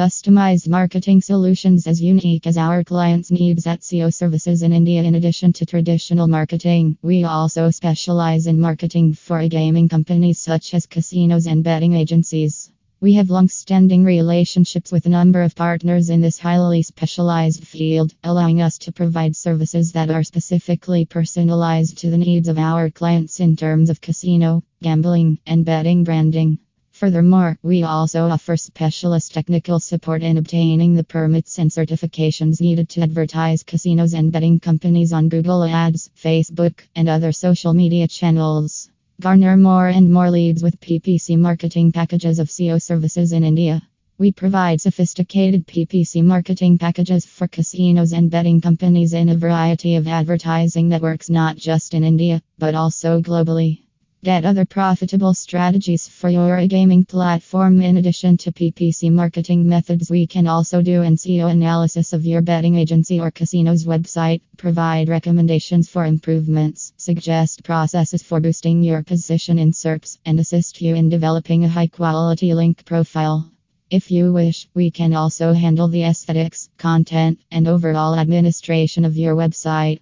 customized marketing solutions as unique as our clients' needs at SEO services in India. In addition to traditional marketing, we also specialize in marketing for iGaming companies such as casinos and betting agencies. We have long standing relationships with a number of partners in this highly specialized field, allowing us to provide services that are specifically personalized to the needs of our clients in terms of casino, gambling, and betting branding. Furthermore, we also offer specialist technical support in obtaining the permits and certifications needed to advertise casinos and betting companies on Google Ads, Facebook, and other social media channels. Garner more and more leads with PPC marketing packages of SEO services in India. We provide sophisticated PPC marketing packages for casinos and betting companies in a variety of advertising networks, not just in India, but also globally. Get other profitable strategies for your gaming platform. In addition to PPC marketing methods, we can also do an SEO analysis of your betting agency or casino's website, provide recommendations for improvements, suggest processes for boosting your position in SERPs, and assist you in developing a high quality link profile. If you wish, we can also handle the aesthetics, content, and overall administration of your website.